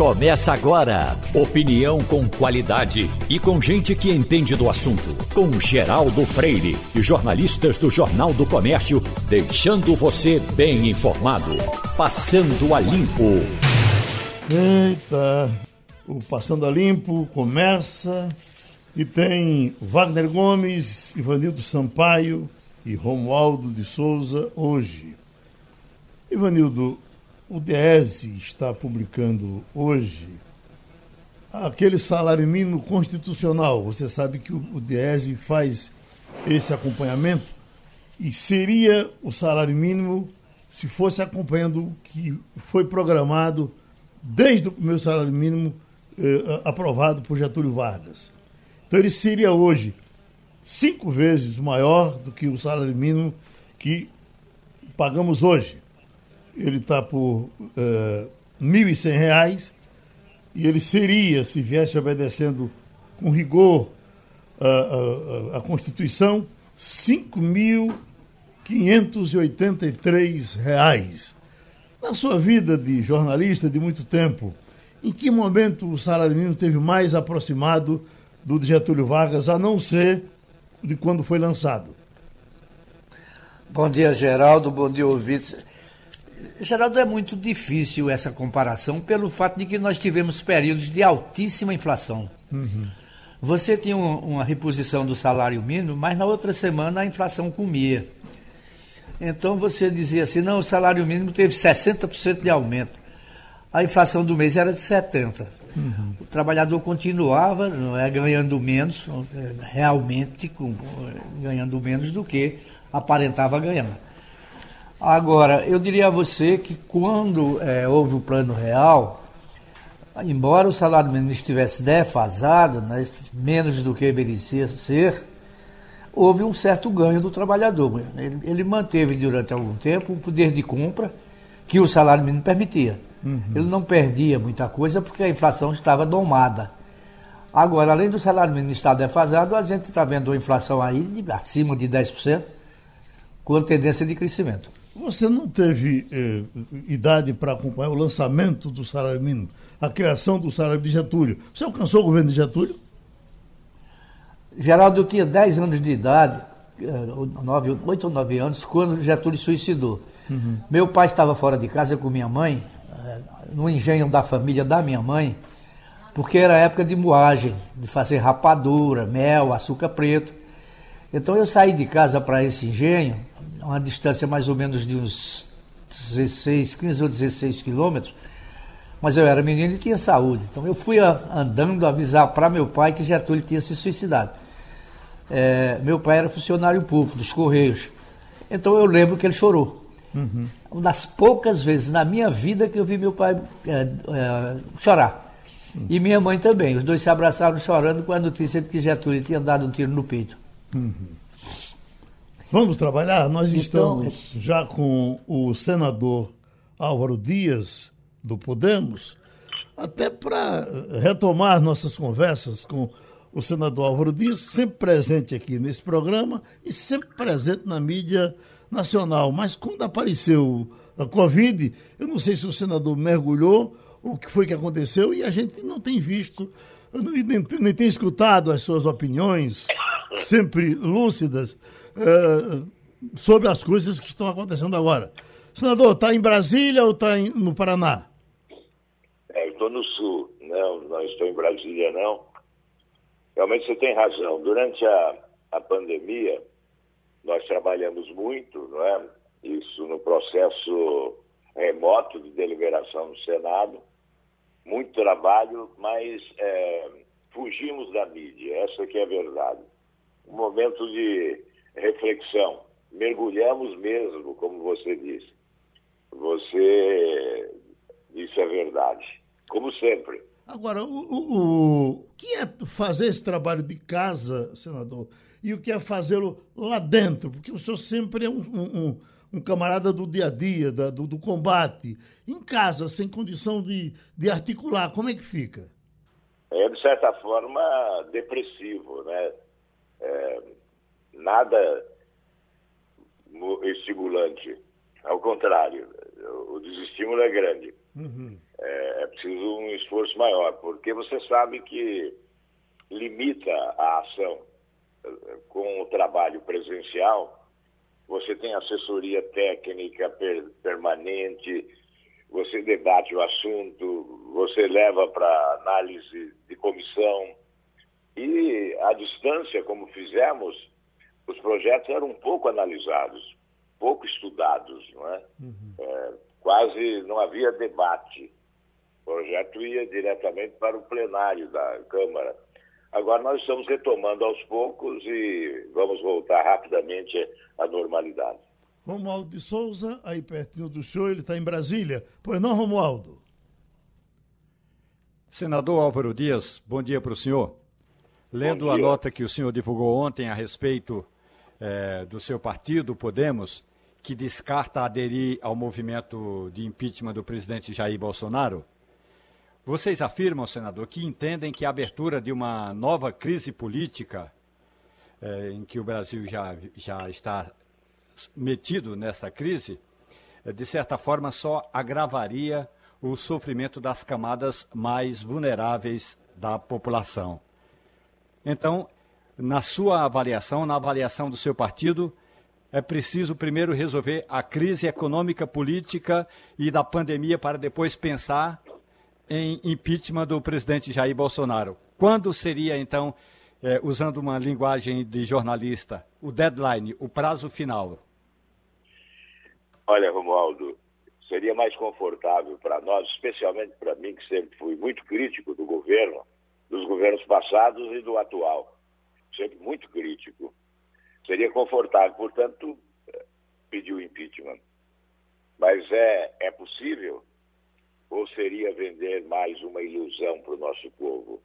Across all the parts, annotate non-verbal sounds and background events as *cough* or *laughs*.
Começa agora. Opinião com qualidade e com gente que entende do assunto. Com Geraldo Freire e jornalistas do Jornal do Comércio, deixando você bem informado. Passando a Limpo. Eita, o Passando a Limpo começa e tem Wagner Gomes, Ivanildo Sampaio e Romualdo de Souza hoje. Ivanildo, o DESE está publicando hoje aquele salário mínimo constitucional. Você sabe que o DESE faz esse acompanhamento e seria o salário mínimo se fosse acompanhando o que foi programado desde o primeiro salário mínimo eh, aprovado por Getúlio Vargas. Então ele seria hoje cinco vezes maior do que o salário mínimo que pagamos hoje ele está por uh, R$ 1.100 e ele seria, se viesse obedecendo com rigor uh, uh, a Constituição, R$ 5.583. Na sua vida de jornalista de muito tempo, em que momento o salário mínimo teve mais aproximado do de Getúlio Vargas, a não ser de quando foi lançado? Bom dia, Geraldo. Bom dia, ouvintes. Geraldo, é muito difícil essa comparação pelo fato de que nós tivemos períodos de altíssima inflação. Uhum. Você tinha uma, uma reposição do salário mínimo, mas na outra semana a inflação comia. Então você dizia assim, não, o salário mínimo teve 60% de aumento. A inflação do mês era de 70%. Uhum. O trabalhador continuava não é, ganhando menos, é, realmente com, ganhando menos do que aparentava ganhar. Agora, eu diria a você que quando é, houve o plano real, embora o salário mínimo estivesse defasado, né, menos do que merecia ser, houve um certo ganho do trabalhador. Ele, ele, manteve durante algum tempo o poder de compra que o salário mínimo permitia. Uhum. Ele não perdia muita coisa porque a inflação estava domada. Agora, além do salário mínimo estar defasado, a gente está vendo uma inflação aí de acima de 10%, com tendência de crescimento. Você não teve eh, idade para acompanhar o lançamento do salário mínimo, a criação do salário de Getúlio. Você alcançou o governo de Getúlio? Geraldo, eu tinha 10 anos de idade, 9, 8 ou 9 anos, quando Getúlio suicidou. Uhum. Meu pai estava fora de casa com minha mãe, eh, no engenho da família da minha mãe, porque era época de moagem, de fazer rapadura, mel, açúcar preto. Então eu saí de casa para esse engenho uma distância mais ou menos de uns 16, 15 ou 16 quilômetros, mas eu era menino e tinha saúde. Então eu fui andando avisar para meu pai que Getúlio tinha se suicidado. É, meu pai era funcionário público dos Correios. Então eu lembro que ele chorou. Uhum. Uma das poucas vezes na minha vida que eu vi meu pai é, é, chorar. Uhum. E minha mãe também. Os dois se abraçaram chorando com a notícia de que Getúlio tinha dado um tiro no peito. Uhum. Vamos trabalhar? Nós então, estamos já com o senador Álvaro Dias, do Podemos, até para retomar nossas conversas com o senador Álvaro Dias, sempre presente aqui nesse programa e sempre presente na mídia nacional. Mas quando apareceu a Covid, eu não sei se o senador mergulhou, o que foi que aconteceu, e a gente não tem visto, nem, nem tem escutado as suas opiniões, sempre lúcidas, uh, sobre as coisas que estão acontecendo agora. Senador, está em Brasília ou está no Paraná? É, estou no Sul. Não, não estou em Brasília, não. Realmente você tem razão. Durante a, a pandemia, nós trabalhamos muito, não é? Isso no processo remoto de deliberação no Senado. Muito trabalho, mas é, fugimos da mídia. Essa que é a verdade. Um momento de reflexão. Mergulhamos mesmo, como você disse. Você disse a verdade, como sempre. Agora, o, o, o que é fazer esse trabalho de casa, senador, e o que é fazê-lo lá dentro? Porque o senhor sempre é um, um, um camarada do dia a dia, da, do, do, combate. Em casa, sem condição de, de articular, como é que fica? É, de certa forma, depressivo, né? É, nada estimulante. Ao contrário, o desestímulo é grande. Uhum. É, é, preciso um esforço maior, porque você sabe que limita a ação com o trabalho presencial, você tem assessoria técnica per permanente, você debate o assunto, você leva para análise de comissão. E à distância, como fizemos, os projetos eram pouco analisados, pouco estudados, não é? Uhum. é quase não havia debate. O projeto ia diretamente para o plenário da Câmara. Agora nós estamos retomando aos poucos e vamos voltar rapidamente à normalidade. Romualdo de Souza, aí pertinho do show, ele está em Brasília. Pois não, Romualdo? Senador Álvaro Dias, bom dia para o senhor. Lendo a nota que o senhor divulgou ontem a respeito é, do seu partido, Podemos, que descarta aderir ao movimento de impeachment do presidente Jair Bolsonaro, vocês afirmam, senador, que entendem que a abertura de uma nova crise política, é, em que o Brasil já, já está metido nessa crise, é, de certa forma só agravaria o sofrimento das camadas mais vulneráveis da população. Então, na sua avaliação, na avaliação do seu partido, é preciso primeiro resolver a crise econômica, política e da pandemia para depois pensar em impeachment do presidente Jair Bolsonaro. Quando seria, então, é, usando uma linguagem de jornalista, o deadline, o prazo final? Olha, Romualdo, seria mais confortável para nós, especialmente para mim, que sempre fui muito crítico do governo, dos governos passados e do atual. Sempre muito crítico. Seria confortável, portanto, pedir o impeachment. Mas é, é possível? ou seria vender mais uma ilusão para o nosso povo?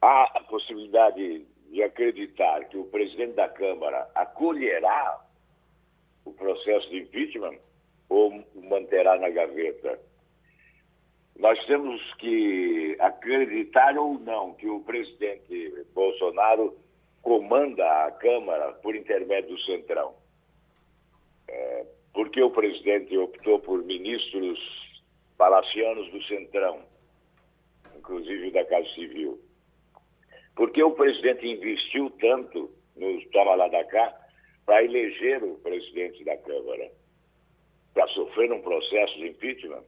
Há a possibilidade de acreditar que o presidente da Câmara acolherá o processo de impeachment ou manterá na gaveta? Nós temos que acreditar ou não que o presidente Bolsonaro comanda a Câmara por intermédio do Centrão. É, porque o presidente optou por ministros palacianos do Centrão, inclusive da Casa Civil. Porque o presidente investiu tanto no Toma lá da cá para eleger o presidente da Câmara, para sofrer um processo de impeachment.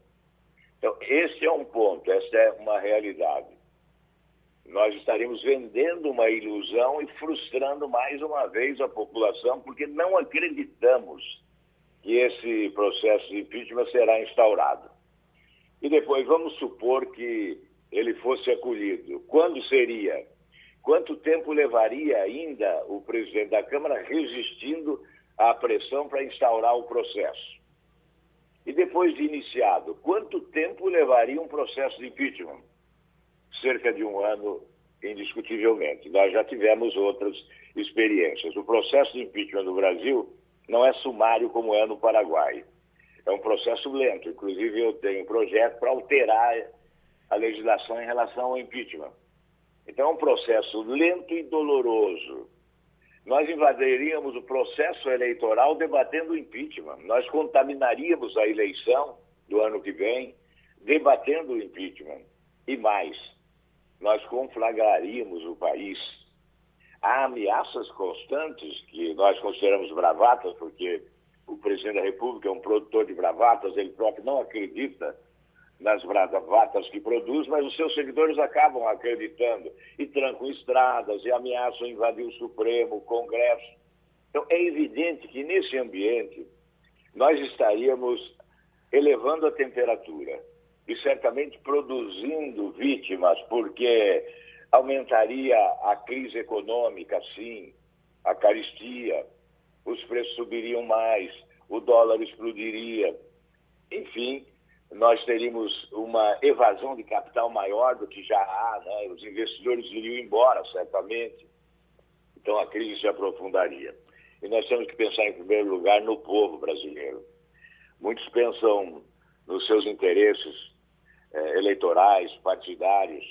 Então, esse é um ponto, essa é uma realidade. Nós estaríamos vendendo uma ilusão e frustrando mais uma vez a população, porque não acreditamos que esse processo de impeachment será instaurado. E depois, vamos supor que ele fosse acolhido. Quando seria? Quanto tempo levaria ainda o presidente da Câmara resistindo à pressão para instaurar o processo? E depois de iniciado, quanto tempo levaria um processo de impeachment? Cerca de um ano, indiscutivelmente. Nós já tivemos outras experiências. O processo de impeachment no Brasil não é sumário como é no Paraguai. É um processo lento. Inclusive, eu tenho um projeto para alterar a legislação em relação ao impeachment. Então, é um processo lento e doloroso. Nós invadiríamos o processo eleitoral debatendo o impeachment. Nós contaminaríamos a eleição do ano que vem debatendo o impeachment. E mais, nós conflagraríamos o país. Há ameaças constantes que nós consideramos bravatas, porque o presidente da República é um produtor de bravatas, ele próprio não acredita nas bravatas que produz, mas os seus seguidores acabam acreditando e trancam estradas e ameaçam invadir o Supremo, o Congresso. Então, é evidente que nesse ambiente nós estaríamos elevando a temperatura e certamente produzindo vítimas, porque aumentaria a crise econômica, sim, a caristia, os preços subiriam mais, o dólar explodiria. Enfim, nós teríamos uma evasão de capital maior do que já há, né? os investidores iriam embora, certamente. Então a crise se aprofundaria. E nós temos que pensar, em primeiro lugar, no povo brasileiro. Muitos pensam nos seus interesses eh, eleitorais, partidários,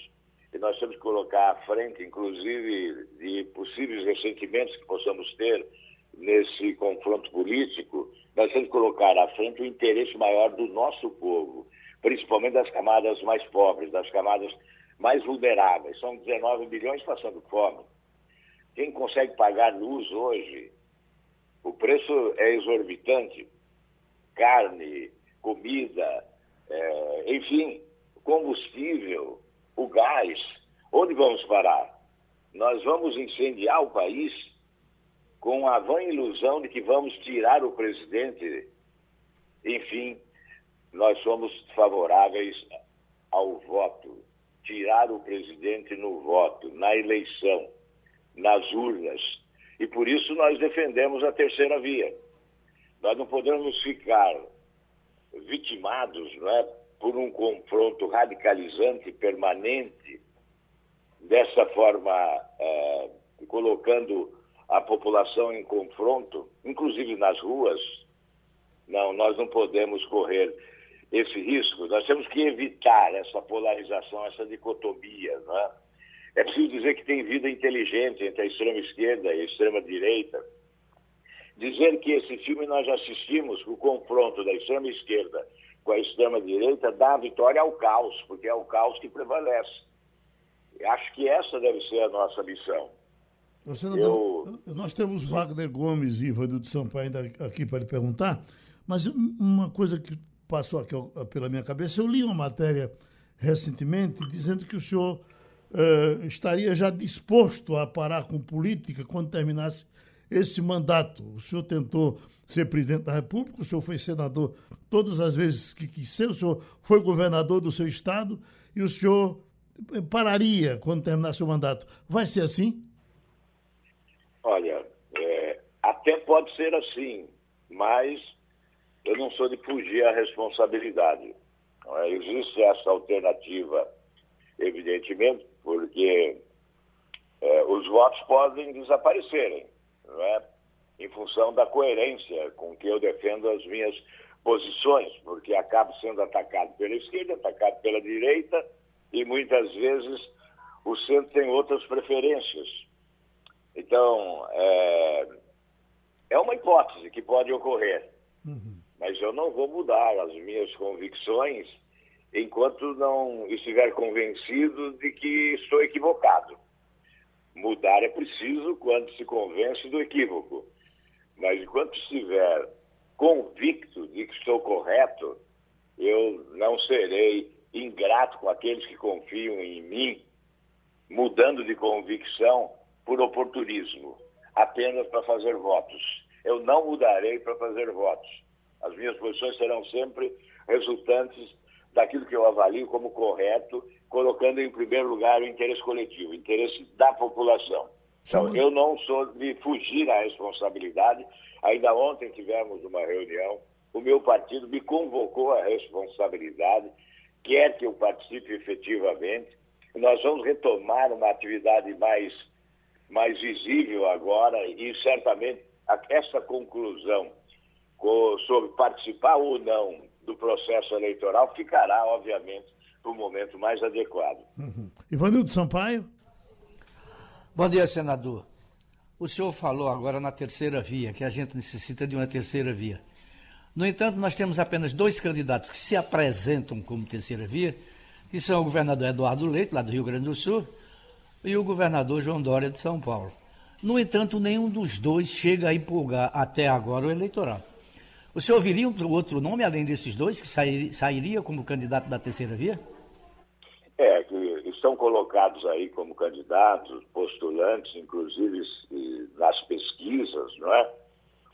e nós temos que colocar à frente, inclusive, de possíveis ressentimentos que possamos ter nesse confronto político, nós temos que colocar à frente o interesse maior do nosso povo. principalmente das camadas mais pobres, das camadas mais vulneráveis. São 19 milhões passando fome. Quem consegue pagar luz hoje, o preço é exorbitante. Carne, comida, é, enfim, combustível, o gás. Onde vamos parar? Nós vamos incendiar o país com a vã ilusão de que vamos tirar o presidente. Enfim, nós somos favoráveis ao voto. Tirar o presidente no voto, na eleição, nas urnas. E por isso nós defendemos a terceira via. Nós não podemos ficar vitimados não é, por um confronto radicalizante permanente, dessa forma, é, colocando a população em confronto, inclusive nas ruas. Não, nós não podemos correr esse risco. Nós temos que evitar essa polarização, essa dicotomia. Não é? preciso dizer que tem vida inteligente entre a extrema esquerda e a extrema direita. Dizer que esse filme nós assistimos, o confronto da extrema esquerda com a extrema direita, dá a vitória ao caos, porque é o caos que prevalece. Acho que essa deve ser a nossa missão. Eu... Nós temos Wagner Gomes e Ivanildo Sampaio ainda aqui para lhe perguntar, mas uma coisa que passou aqui pela minha cabeça, eu li uma matéria recentemente dizendo que o senhor uh, estaria já disposto a parar com política quando terminasse esse mandato. O senhor tentou ser presidente da República, o senhor foi senador todas as vezes que quis ser, o senhor foi governador do seu estado e o senhor pararia quando terminasse o mandato. Vai ser assim? Olha, é, até pode ser assim, mas eu não sou de fugir à responsabilidade. É? Existe essa alternativa, evidentemente, porque é, os votos podem desaparecerem, não é? em função da coerência com que eu defendo as minhas posições, porque acabo sendo atacado pela esquerda, atacado pela direita, e muitas vezes o centro tem outras preferências. Então, é, é uma hipótese que pode ocorrer, uhum. mas eu não vou mudar as minhas convicções enquanto não estiver convencido de que estou equivocado. Mudar é preciso quando se convence do equívoco, mas enquanto estiver convicto de que estou correto, eu não serei ingrato com aqueles que confiam em mim, mudando de convicção por oportunismo, apenas para fazer votos. Eu não mudarei para fazer votos. As minhas posições serão sempre resultantes daquilo que eu avalio como correto, colocando em primeiro lugar o interesse coletivo, o interesse da população. Então, eu não sou de fugir à responsabilidade. Ainda ontem tivemos uma reunião, o meu partido me convocou à responsabilidade, quer que eu participe efetivamente. Nós vamos retomar uma atividade mais mais visível agora e certamente essa conclusão sobre participar ou não do processo eleitoral ficará, obviamente, para o momento mais adequado. Uhum. Ivanildo Sampaio. Bom dia, senador. O senhor falou agora na terceira via, que a gente necessita de uma terceira via. No entanto, nós temos apenas dois candidatos que se apresentam como terceira via, que são o governador Eduardo Leite, lá do Rio Grande do Sul, e o governador João Dória de São Paulo. No entanto, nenhum dos dois chega a empolgar até agora o eleitoral. O senhor ouviria um outro nome além desses dois que sairia, sairia como candidato da terceira via? É, que estão colocados aí como candidatos, postulantes, inclusive nas pesquisas, não é?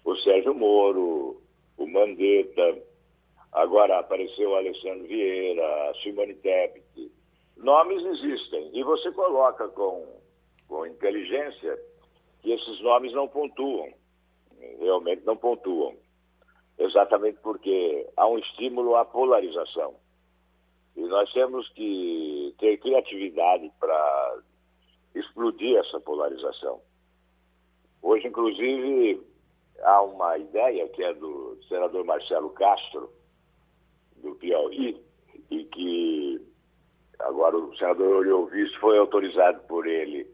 O Sérgio Moro, o Mandetta, agora apareceu o Alessandro Vieira, a Simone Tebet, Nomes existem e você coloca com, com inteligência que esses nomes não pontuam, realmente não pontuam. Exatamente porque há um estímulo à polarização. E nós temos que ter criatividade para explodir essa polarização. Hoje, inclusive, há uma ideia que é do senador Marcelo Castro, do Piauí, e que Agora, o senador Oriovisto foi autorizado por ele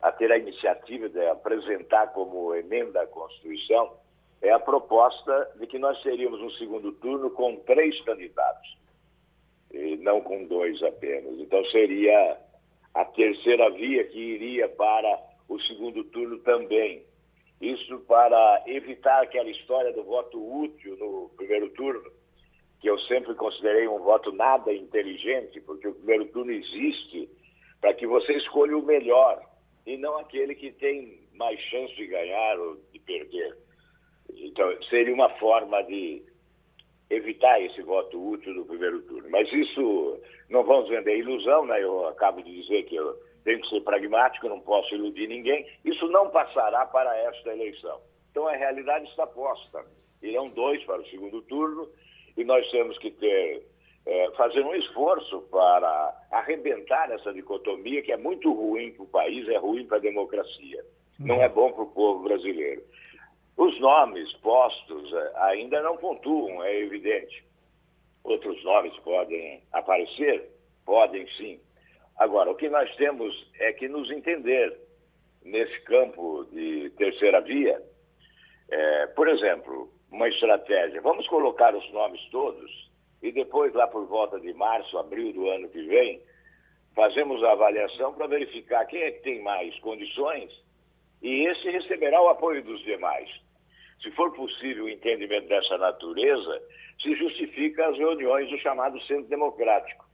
a ter a iniciativa de apresentar como emenda à Constituição é a proposta de que nós teríamos um segundo turno com três candidatos. não com dois apenas. Então seria a terceira via que iria para o segundo turno também. Isso para evitar aquela história do voto útil no primeiro turno, que eu sempre considerei um voto nada inteligente, porque o primeiro turno existe para que você escolha o melhor e não aquele que tem mais chance de ganhar ou de perder. Então, seria uma forma de evitar esse voto útil no primeiro turno. Mas isso não vamos vender ilusão, né? Eu acabo de dizer que eu tenho que ser pragmático, não posso iludir ninguém. Isso não passará para esta eleição. Então a realidade está posta. Irão dois para o segundo turno e nós temos que ter é, fazer um esforço para arrebentar essa dicotomia que é muito ruim para o país, é ruim para a democracia, não é bom para o povo brasileiro. Os nomes postos eh, ainda não pontuam, é evidente. Outros nomes podem aparecer? Podem sim. Agora, o que nós temos é que nos entender nesse campo de terceira via. É, por exemplo, uma estratégia. Vamos colocar os nomes todos e depois, lá por volta de março, abril do ano que vem, fazemos a avaliação para verificar quem é que tem mais condições e esse receberá o apoio dos demais. Se for possível o entendimento dessa natureza, se justifica as reuniões do chamado Centro Democrático.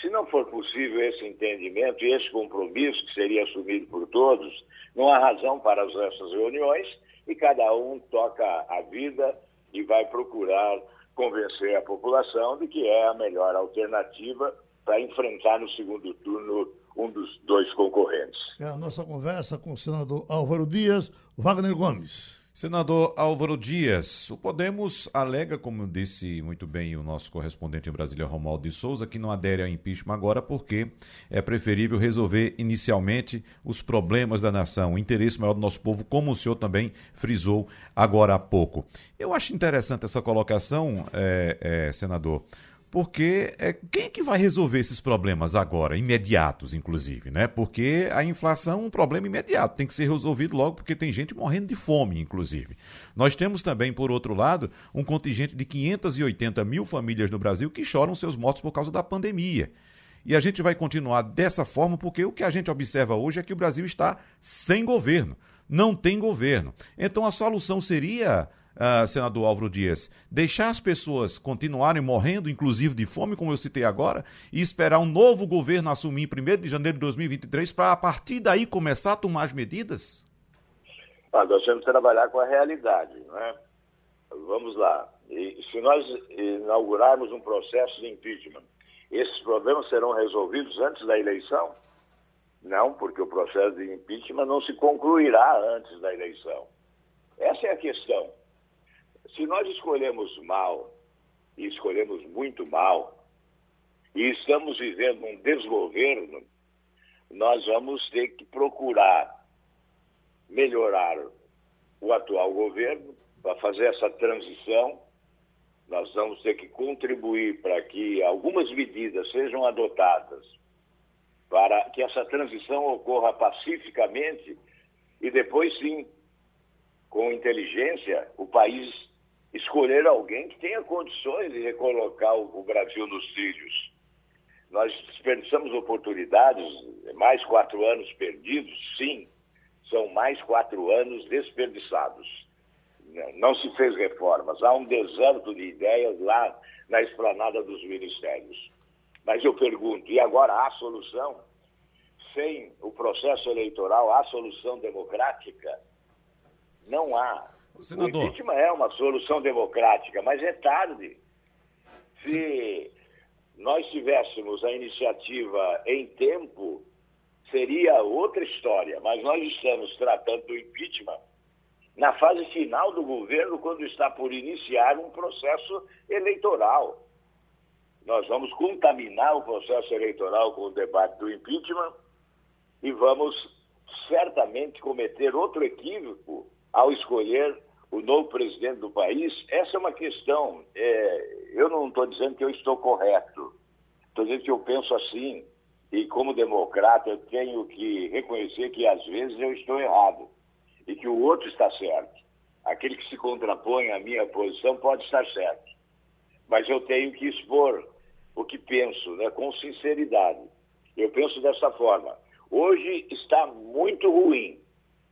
Se não for possível esse entendimento e esse compromisso que seria assumido por todos, não há razão para essas reuniões e cada um toca a vida e vai procurar convencer a população de que é a melhor alternativa para enfrentar no segundo turno um dos dois concorrentes. É a nossa conversa com o senador Álvaro Dias, Wagner Gomes. Senador Álvaro Dias, o Podemos alega, como disse muito bem o nosso correspondente em Brasília, Romualdo de Souza, que não adere ao impeachment agora porque é preferível resolver inicialmente os problemas da nação, o interesse maior do nosso povo, como o senhor também frisou agora há pouco. Eu acho interessante essa colocação, é, é, senador, porque é, quem é que vai resolver esses problemas agora, imediatos, inclusive, né? Porque a inflação é um problema imediato, tem que ser resolvido logo, porque tem gente morrendo de fome, inclusive. Nós temos também, por outro lado, um contingente de 580 mil famílias no Brasil que choram seus mortos por causa da pandemia. E a gente vai continuar dessa forma, porque o que a gente observa hoje é que o Brasil está sem governo, não tem governo. Então a solução seria uh, senador Álvaro Dias, deixar as pessoas continuarem morrendo, inclusive de fome, como eu citei agora, e esperar um novo governo assumir em 1 de janeiro de 2023 para, a partir daí, começar a tomar as medidas? Ah, nós temos que trabalhar com a realidade, não é? Vamos lá. E, se nós inaugurarmos um processo de impeachment, esses problemas serão resolvidos antes da eleição? Não, porque o processo de impeachment não se concluirá antes da eleição. Essa é a questão. Se nós escolhemos mal, e escolhemos muito mal, e estamos vivendo um desgoverno, nós vamos ter que procurar melhorar o atual governo para fazer essa transição. Nós vamos ter que contribuir para que algumas medidas sejam adotadas para que essa transição ocorra pacificamente e depois sim, com inteligência, o país escolher alguém que tenha condições de recolocar o, Brasil nos trilhos. Nós desperdiçamos oportunidades, mais quatro anos perdidos, sim, são mais quatro anos desperdiçados. Não se fez reformas, há um deserto de ideias lá na esplanada dos ministérios. Mas eu pergunto, e agora há solução? Sem o processo eleitoral, há solução democrática? Não há. Senador. O impeachment é uma solução democrática, mas é tarde. Se nós tivéssemos a iniciativa em tempo, seria outra história. Mas nós estamos tratando do impeachment na fase final do governo, quando está por iniciar um processo eleitoral. Nós vamos contaminar o processo eleitoral com o debate do impeachment e vamos certamente cometer outro equívoco ao escolher o novo presidente do país, essa é uma questão. É, eu não estou dizendo que eu estou correto, estou dizendo que eu penso assim. E como democrata, eu tenho que reconhecer que às vezes eu estou errado e que o outro está certo. Aquele que se contrapõe à minha posição pode estar certo. Mas eu tenho que expor o que penso, né, com sinceridade. Eu penso dessa forma. Hoje está muito ruim.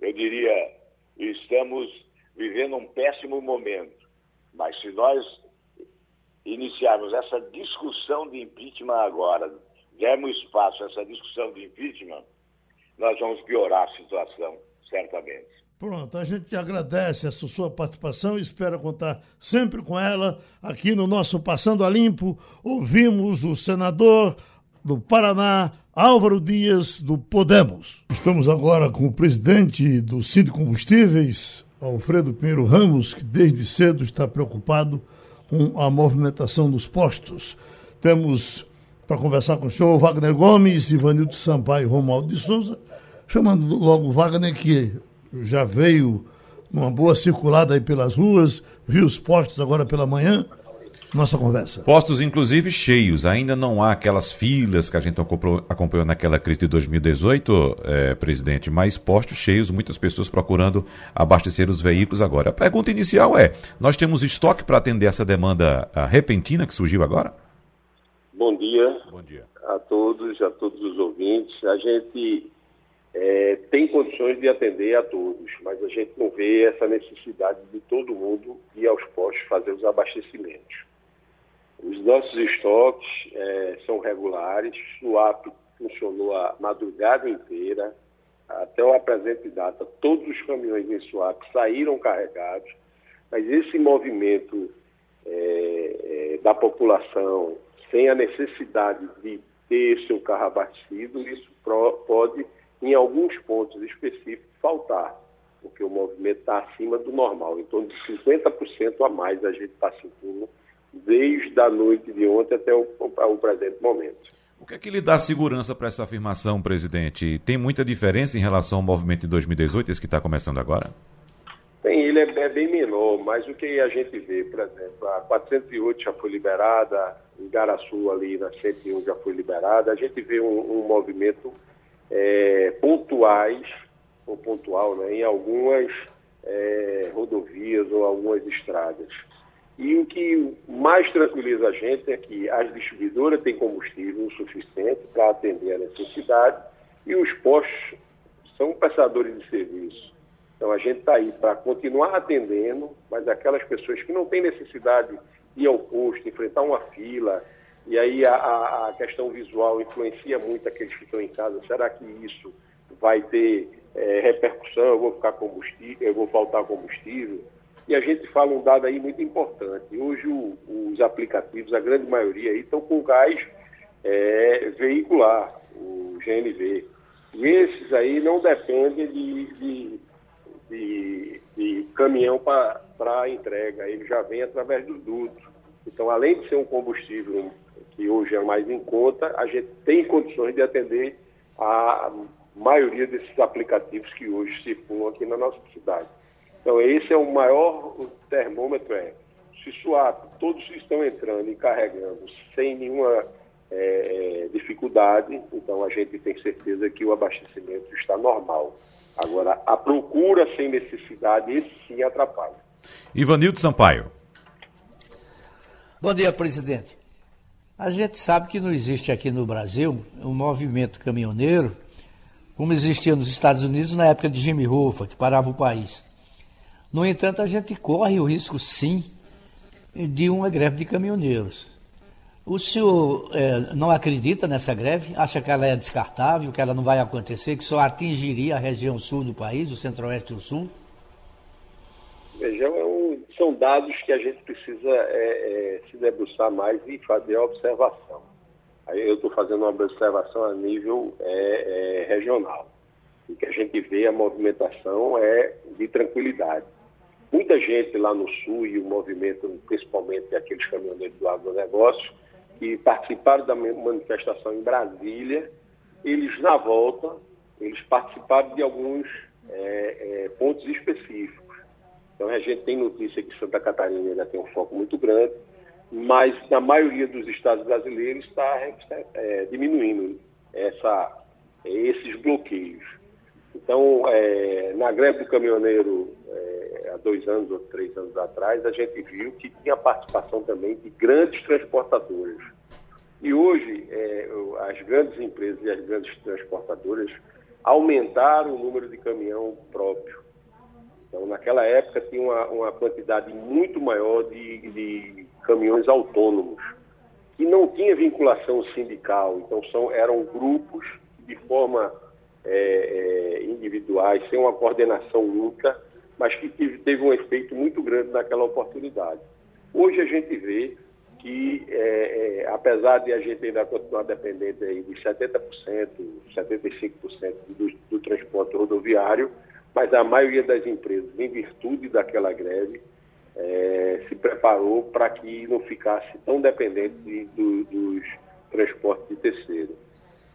Eu diria, estamos vivendo um péssimo momento. Mas se nós iniciarmos essa discussão de impeachment agora, dermos espaço a essa discussão de impeachment, nós vamos piorar a situação, certamente. Pronto, a gente agradece a sua participação e espera contar sempre com ela aqui no nosso Passando a Limpo. Ouvimos o senador do Paraná, Álvaro Dias, do Podemos. Estamos agora com o presidente do Cid Combustíveis, Alfredo Pinheiro Ramos, que desde cedo está preocupado com a movimentação dos postos. Temos para conversar com o senhor Wagner Gomes, Ivanildo Sampaio e Romualdo de Souza, chamando logo Wagner, que já veio numa boa circulada aí pelas ruas, viu os postos agora pela manhã. Nossa conversa. Postos, inclusive, cheios. Ainda não há aquelas filas que a gente acompanhou naquela crise de 2018, é, presidente, mas postos cheios, muitas pessoas procurando abastecer os veículos agora. A pergunta inicial é: nós temos estoque para atender essa demanda repentina que surgiu agora? Bom dia. Bom dia. A todos, a todos os ouvintes. A gente é, tem condições de atender a todos, mas a gente não vê essa necessidade de todo mundo ir aos postos fazer os abastecimentos. Os nossos estoques é, são regulares, o app funcionou a madrugada inteira, até o apresente data, todos os caminhões em Suap saíram carregados, mas esse movimento é, é, da população sem a necessidade de ter seu carro abastecido, isso pro, pode em alguns pontos específicos, faltar, porque o movimento está acima do normal, em torno de 50% a mais a gente está sentindo desde a noite de ontem até o, o presente momento. O que é que lhe dá segurança para essa afirmação, presidente? Tem muita diferença em relação ao movimento de 2018, esse que está começando agora? Tem, ele é, é, bem menor, mas o que a gente vê, por exemplo, a 408 já foi liberada, em Garaçu ali na 101 já foi liberada, a gente vê um, um movimento é, pontuais, ou pontual, né, em algumas é, rodovias ou algumas estradas. E o que mais tranquiliza a gente é que as distribuidoras têm combustível suficiente para atender a necessidade e os postos são prestadores de serviço. Então a gente está aí para continuar atendendo, mas aquelas pessoas que não têm necessidade de ir ao posto, enfrentar uma fila, e aí a, a, questão visual influencia muito aqueles que estão em casa. Será que isso vai ter é, repercussão? Eu vou ficar combustível, eu vou faltar combustível? E a gente fala um dado aí muito importante. Hoje o, os aplicativos, a grande maioria aí, estão com gás é, veicular, o GNV. E esses aí não dependem de, de, de, de caminhão para entrega, ele já vem através do duto. Então, além de ser um combustível que hoje é mais em conta, a gente tem condições de atender a maioria desses aplicativos que hoje circulam aqui na nossa cidade. Então, esse é o maior termômetro, é, se suar, todos estão entrando e carregando sem nenhuma é, dificuldade, então a gente tem certeza que o abastecimento está normal. Agora, a procura sem necessidade, esse sim atrapalha. Ivanildo Sampaio. Bom dia, presidente. A gente sabe que não existe aqui no Brasil um movimento caminhoneiro como existia nos Estados Unidos na época de Jimmy Hoffa, que parava o país. No entanto, a gente corre o risco, sim, de uma greve de caminhoneiros. O senhor é, não acredita nessa greve? Acha que ela é descartável, que ela não vai acontecer, que só atingiria a região sul do país, o centro-oeste e o sul? É são dados que a gente precisa é, se debruçar mais e fazer a observação. Aí eu estou fazendo uma observação a nível regional. O que a gente vê a movimentação é de tranquilidade. Muita gente lá no sul e o movimento, principalmente aqueles caminhoneiros do agronegócio, que participaram da manifestação em Brasília, eles na volta, eles participaram de alguns é, é, pontos específicos. Então a gente tem notícia que Santa Catarina ainda tem um foco muito grande, mas na maioria dos estados brasileiros está é, diminuindo essa, esses bloqueios. Então, é, na greve do caminhoneiro, é, há dois anos ou três anos atrás, a gente viu que tinha participação também de grandes transportadores. E hoje, é, as grandes empresas e as grandes transportadoras aumentaram o número de caminhão próprio. Então, naquela época, tinha uma, uma quantidade muito maior de, de, caminhões autônomos, que não tinha vinculação sindical. Então, são, eram grupos de forma é, é, individuais, sem uma coordenação única, mas que teve, teve um efeito muito grande naquela oportunidade. Hoje a gente vê que, é, é, apesar de a gente ainda continuar dependente aí de 70%, 75% do, do transporte rodoviário, mas a maioria das empresas, em virtude daquela greve, é, se preparou para que não ficasse tão dependente de, do, dos transportes de terceiro.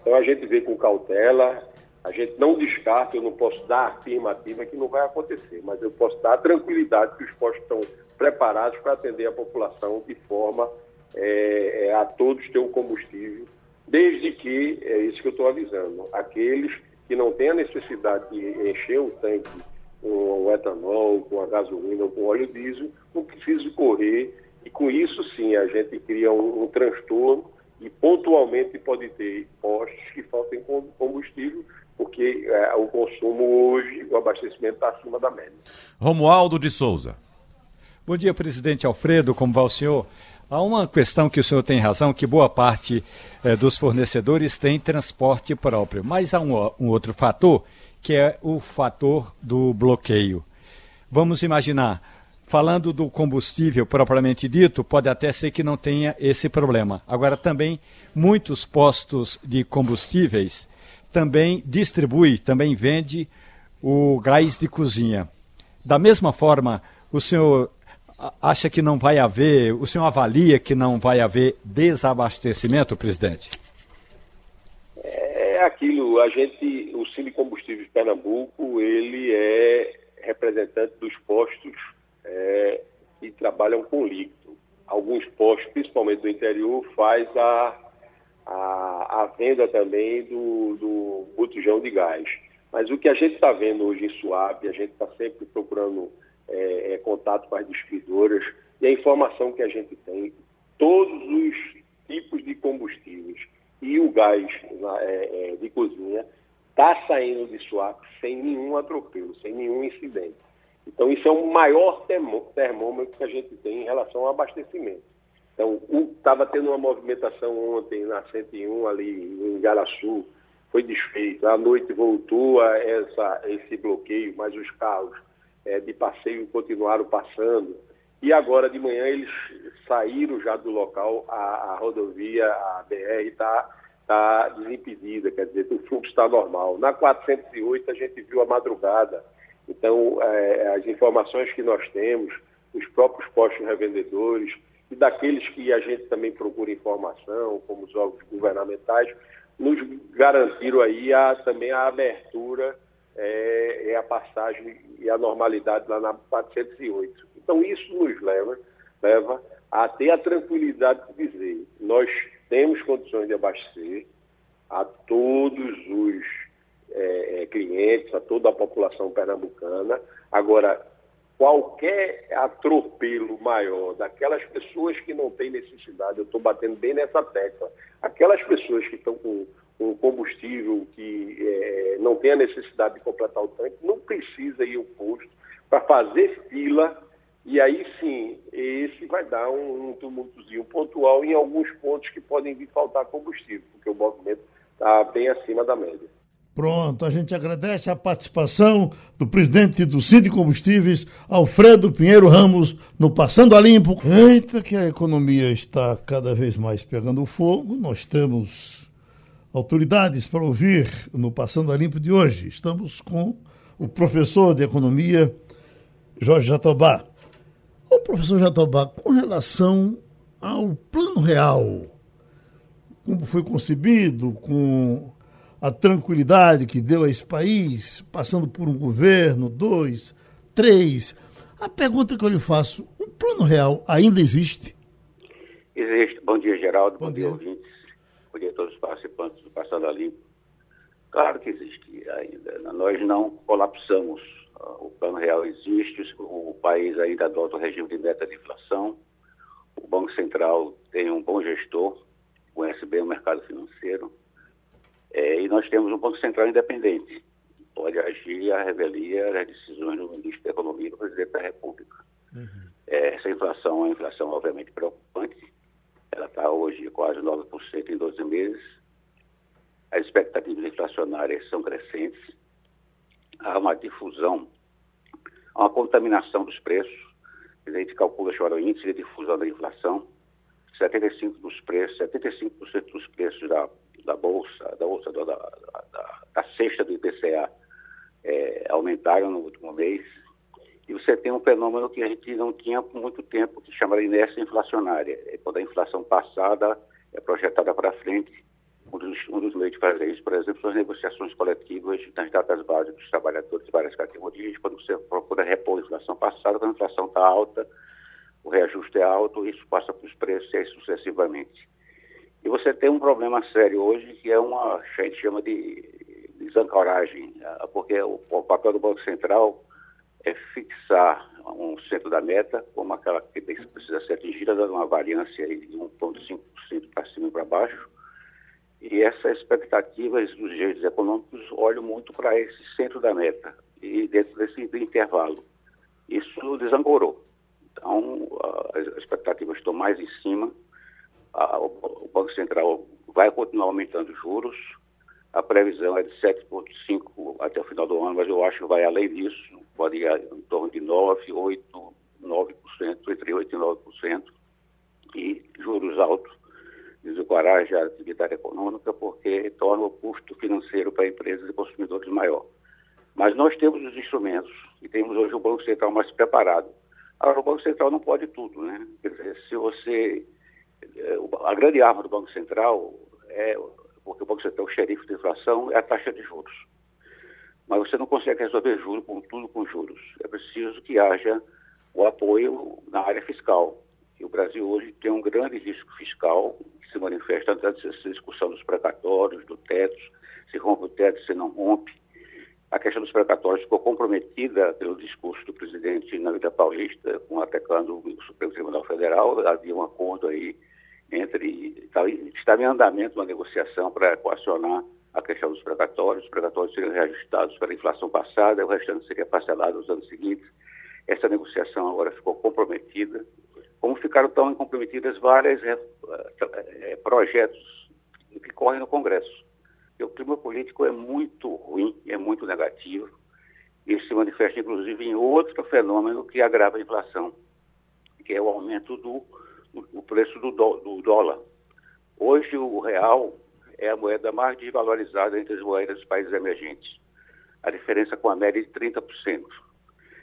Então a gente vê com cautela, a gente não descarta, eu não posso dar afirmativa que não vai acontecer, mas eu posso dar tranquilidade que os postos estão preparados para atender a população de forma é, é, a todos ter um combustível, desde que, é isso que eu estou avisando, aqueles que não têm a necessidade de encher o tanque com o etanol, com a gasolina ou com óleo diesel, não precisa correr, e com isso sim a gente cria um, um transtorno e pontualmente pode ter postos que faltem combustível, porque é, o consumo hoje, o abastecimento está acima da média. Romualdo de Souza. Bom dia, presidente Alfredo, como vai o senhor? Há uma questão que o senhor tem razão, que boa parte eh, dos fornecedores tem transporte próprio, mas há um, um outro fator, que é o fator do bloqueio. Vamos imaginar, falando do combustível propriamente dito, pode até ser que não tenha esse problema. Agora, também, muitos postos de combustíveis também distribui, também vende o gás de cozinha. Da mesma forma, o senhor acha que não vai haver, o senhor avalia que não vai haver desabastecimento, presidente? É aquilo, a gente, o Cine Combustíveis de Pernambuco, ele é representante dos postos é, que trabalham com líquido. Alguns postos, principalmente do interior, faz a, a, a venda também do, do botijão de gás. Mas o que a gente está vendo hoje em Suape, a gente está sempre procurando é, é, contato com as distribuidoras e a informação que a gente tem, todos os tipos de combustíveis e o gás é, é, de cozinha está saindo de swap sem nenhum atropelo, sem nenhum incidente. Então, isso é o maior termômetro que a gente tem em relação ao abastecimento. Então, estava tendo uma movimentação ontem na 101, ali em Garaçu, foi desfeito. À noite voltou a essa, esse bloqueio, mas os carros é, de passeio continuaram passando. E agora de manhã eles saíram já do local, a, a rodovia, a BR está tá desimpedida, quer dizer, o fluxo está normal. Na 408 a gente viu a madrugada, então é, as informações que nós temos, os próprios postos revendedores e daqueles que a gente também procura informação, como os órgãos governamentais, nos garantiram aí a, também a abertura é, é a passagem e a normalidade lá na 408. Então, isso nos leva, leva a ter a tranquilidade de dizer: nós temos condições de abastecer a todos os é clientes, a toda a população pernambucana. Agora, qualquer atropelo maior daquelas pessoas que não têm necessidade, eu estou batendo bem nessa tecla, aquelas pessoas que estão com um combustível que é, não tem a necessidade de completar o tanque, não precisa ir ao posto para fazer fila e aí sim, esse vai dar um, um tumultozinho pontual em alguns pontos que podem vir faltar combustível, porque o movimento está bem acima da média. Pronto, a gente agradece a participação do presidente do Cid Combustíveis, Alfredo Pinheiro Ramos, no Passando a Limpo. Eita, que a economia está cada vez mais pegando fogo, nós temos autoridades para ouvir no Passando a Limpo de hoje. Estamos com o professor de Economia, Jorge Jatobá. O professor Jatobá, com relação ao plano real, como foi concebido, com a tranquilidade que deu a esse país, passando por um governo, dois, três. A pergunta que eu lhe faço: o plano real ainda existe? Existe. Bom dia, Geraldo. Bom, Bom dia, ouvintes. Bom dia a todos os participantes do Passado a Limpo. Claro que existe ainda. Nós não colapsamos. O plano real existe, o país ainda adota o regime de meta de inflação, o Banco Central tem um bom gestor conhece bem o mercado financeiro. É, e nós temos um Banco Central independente, pode agir à revelia das decisões do ministro da Economia e do presidente da República. Uhum. É, essa inflação é uma inflação, obviamente, preocupante. Ela está hoje quase 9% em 12 meses. As expectativas inflacionárias são crescentes. Há uma difusão, há uma contaminação dos preços. A gente calcula agora o índice de difusão da inflação. 75% dos preços, 75% dos preços da, da bolsa, da bolsa da, da, da cesta do IPCA é, aumentaram no último mês. E você tem um fenômeno que a gente não tinha por muito tempo, que chama de inércia inflacionária. É quando a inflação passada é projetada para frente. Um dos, um dos, meios de fazer isso, por exemplo, são as negociações coletivas nas datas básicas dos trabalhadores de várias categorias, quando você procura repor a inflação passada, quando a inflação está alta, o reajuste é alto, isso passa para os preços e aí sucessivamente. E você tem um problema sério hoje, que é uma, a gente chama de desancoragem, ah, porque o, o papel do Banco Central é fixar um centro da meta, como aquela que precisa ser atingida, dando uma variância de 1,5% para cima e para baixo. E essas expectativas dos agentes econômicos olham muito para esse centro da meta e dentro desse intervalo. Isso desancorou. Então, as expectativas estão mais em cima. O Banco Central vai continuar aumentando os juros. A previsão é de 7,5% até o final do ano, mas eu acho que vai além disso. Pode ir em torno de 9%, 8%, 9%, entre 8% e 9%. E juros altos desencoraja a atividade econômica porque torna o custo financeiro para empresas e consumidores maior. Mas nós temos os instrumentos e temos hoje o Banco Central mais preparado Agora, o Banco Central não pode tudo, né? Quer dizer, se você. A grande arma do Banco Central é. Porque o Banco Central é o xerife da inflação, é a taxa de juros. Mas você não consegue resolver juros com tudo com juros. É preciso que haja o apoio na área fiscal. E o Brasil hoje tem um grande risco fiscal que se manifesta nessa discussão dos precatórios, do teto, se rompe o teto, se não rompe. A questão dos precatórios ficou comprometida pelo discurso do presidente na Vida Paulista, com atacando o Supremo Tribunal Federal. Havia um acordo aí entre. Estava em andamento uma negociação para equacionar a questão dos precatórios. Os precatórios seriam reajustados para a inflação passada, o restante seria parcelado nos anos seguintes. Essa negociação agora ficou comprometida. Como ficaram tão comprometidas vários é, é, projetos que correm no Congresso o clima político é muito ruim, é muito negativo. Isso se manifesta, inclusive, em outro fenômeno que agrava a inflação, que é o aumento do, do preço do, do dólar. Hoje, o real é a moeda mais desvalorizada entre as moedas dos países emergentes. A diferença com a média é de 30%.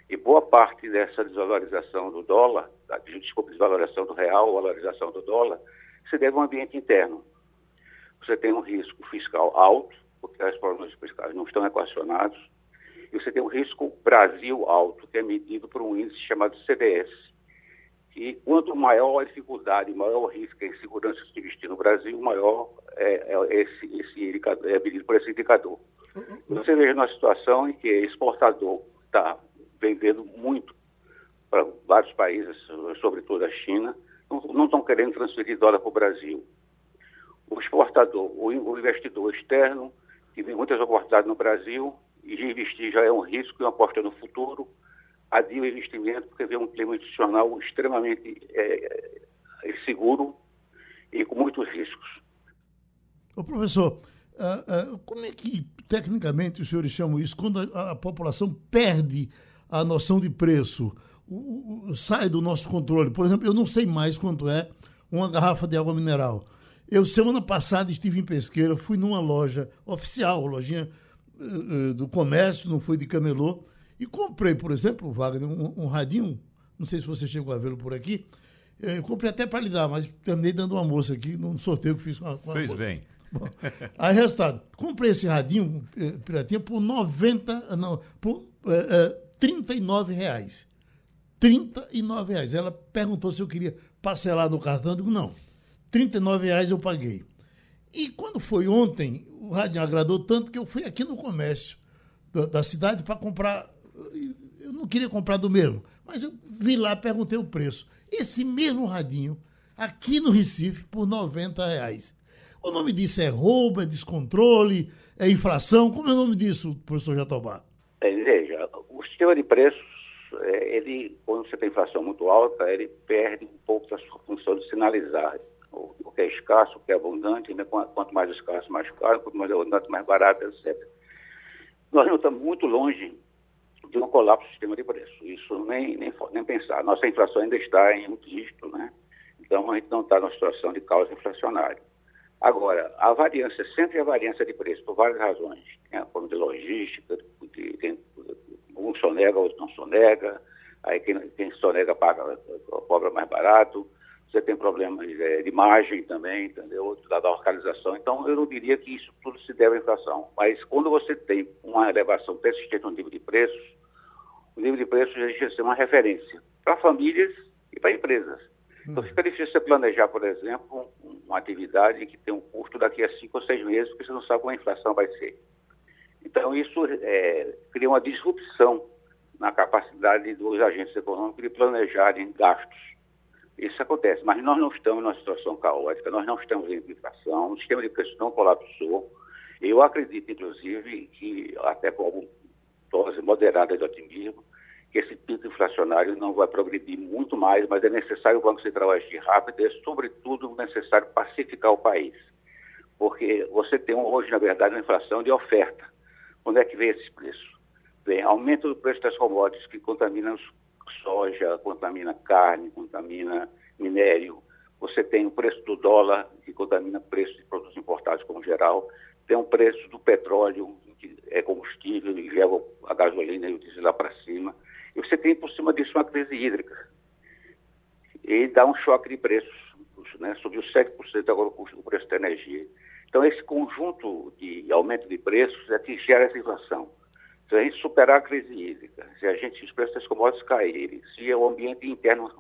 E boa parte dessa desvalorização do dólar, desculpa, desvalorização do real, valorização do dólar, se deve ao ambiente interno você tem um risco fiscal alto, porque as problemas fiscais não estão equacionados, e você tem um risco Brasil alto, que é medido por um índice chamado CDS. E quanto maior a dificuldade, maior o risco e insegurança de investir no Brasil, maior é, é esse, esse indicador, é medido por esse indicador. Você veja uma situação em que exportador está vendendo muito para vários países, sobretudo a China, não estão querendo transferir dólar para o Brasil o exportador, o, investidor externo, que tem muitas oportunidades no Brasil, e investir já é um risco e uma aposta no futuro, adia o investimento porque vê um clima institucional extremamente é, é, seguro e com muitos riscos. Ô, professor, uh, uh, como é que tecnicamente os senhores chamam isso quando a, a população perde a noção de preço, o, o, sai do nosso controle? Por exemplo, eu não sei mais quanto é uma garrafa de água mineral. Eu, semana passada, estive em Pesqueira, fui numa loja oficial, lojinha uh, do comércio, não fui de camelô, e comprei, por exemplo, Wagner, um, um radinho, não sei se você chegou a vê-lo por aqui, eu comprei até para lhe dar, mas terminei dando uma moça aqui, num sorteio que fiz com a, com Fez moça. bem. *laughs* Bom, aí, resultado, comprei esse radinho, eh, piratinha, por 90, não, por eh, 39 reais. 39 reais. Ela perguntou se eu queria parcelar no cartão, eu digo, não. 39 reais eu paguei. E quando foi ontem, o rádio agradou tanto que eu fui aqui no comércio da, da cidade para comprar. Eu não queria comprar do mesmo, mas eu vi lá, perguntei o preço. Esse mesmo radinho, aqui no Recife, por 90 reais. O nome disso é roubo, é descontrole, é inflação? Como é o nome disso, professor Jatobá? É, veja, o sistema de preços, é, ele, quando você tem inflação muito alta, ele perde um pouco da sua função de sinalizar o, que é escasso, o que é abundante, né? quanto mais escasso, mais caro, quanto mais abundante, mais barato, etc. Nós não estamos muito longe de um colapso do sistema de preços. Isso nem, nem, nem pensar. Nossa inflação ainda está em um dígito, né? Então a gente não está numa situação de causa inflacionária. Agora, a variância, sempre a variância de preço, por várias razões. A forma de logística, de, tem, um sonega, outro não sonega, aí quem, quem sonega paga, cobra mais barato, você tem problemas é, de margem também, entendeu? Da, da localização. Então, eu não diria que isso tudo se deve à inflação. Mas quando você tem uma elevação persistente no nível de preços, o nível de preços deixa de ser uma referência para famílias e para empresas. Então fica difícil você planejar, por exemplo, uma atividade que tem um custo daqui a cinco ou seis meses, porque você não sabe como a inflação vai ser. Então isso é, cria uma disrupção na capacidade dos agentes econômicos de planejarem gastos. Isso acontece, mas nós não estamos numa situação caótica, nós não estamos em inflação, o sistema de preços não colapsou. Eu acredito, inclusive, que até com alguma dose moderada de otimismo, que esse pico inflacionário não vai progredir muito mais, mas é necessário o Banco Central agir rápido e é, sobretudo, necessário pacificar o país. Porque você tem hoje, na verdade, uma inflação de oferta. Onde é que vem esses preços? Vem aumento do preço das commodities, que contamina soja, contamina carne, contamina minério. Você tem o preço do dólar, que contamina preço de produtos importados como geral. Tem o preço do petróleo, é combustível, leva a gasolina e o diesel lá para cima e você tem por cima disso uma crise hídrica. E dá um choque de preços, né? subiu 7% agora o preço da energia. Então, esse conjunto de aumento de preços é que gera essa inflação. Se a gente superar a crise hídrica, se a gente, os preços das commodities caírem, se o ambiente interno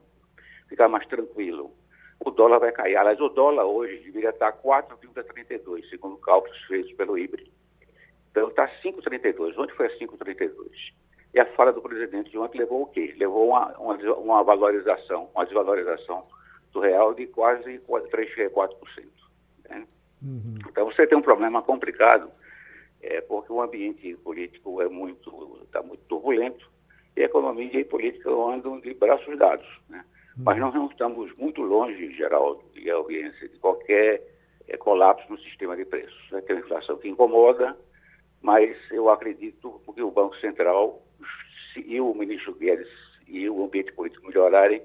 ficar mais tranquilo, o dólar vai cair. Aliás, o dólar hoje deveria estar 4,32, segundo cálculos feitos pelo IBRE. Então, está 5,32. Onde foi a 5,32? E a fala do presidente de ontem levou o quê? Levou uma, uma, uma valorização, uma desvalorização do real de quase 3,4%. Né? Uhum. Então você tem um problema complicado, é, porque o ambiente político é muito, está muito turbulento e a economia e a política andam de braços dados. Né? Uhum. Mas nós não estamos muito longe, Geraldo e audiência, de qualquer é, colapso no sistema de preços. Vai ter uma inflação que incomoda, mas eu acredito que o Banco Central e o ministro Guedes e o ambiente político melhorarem,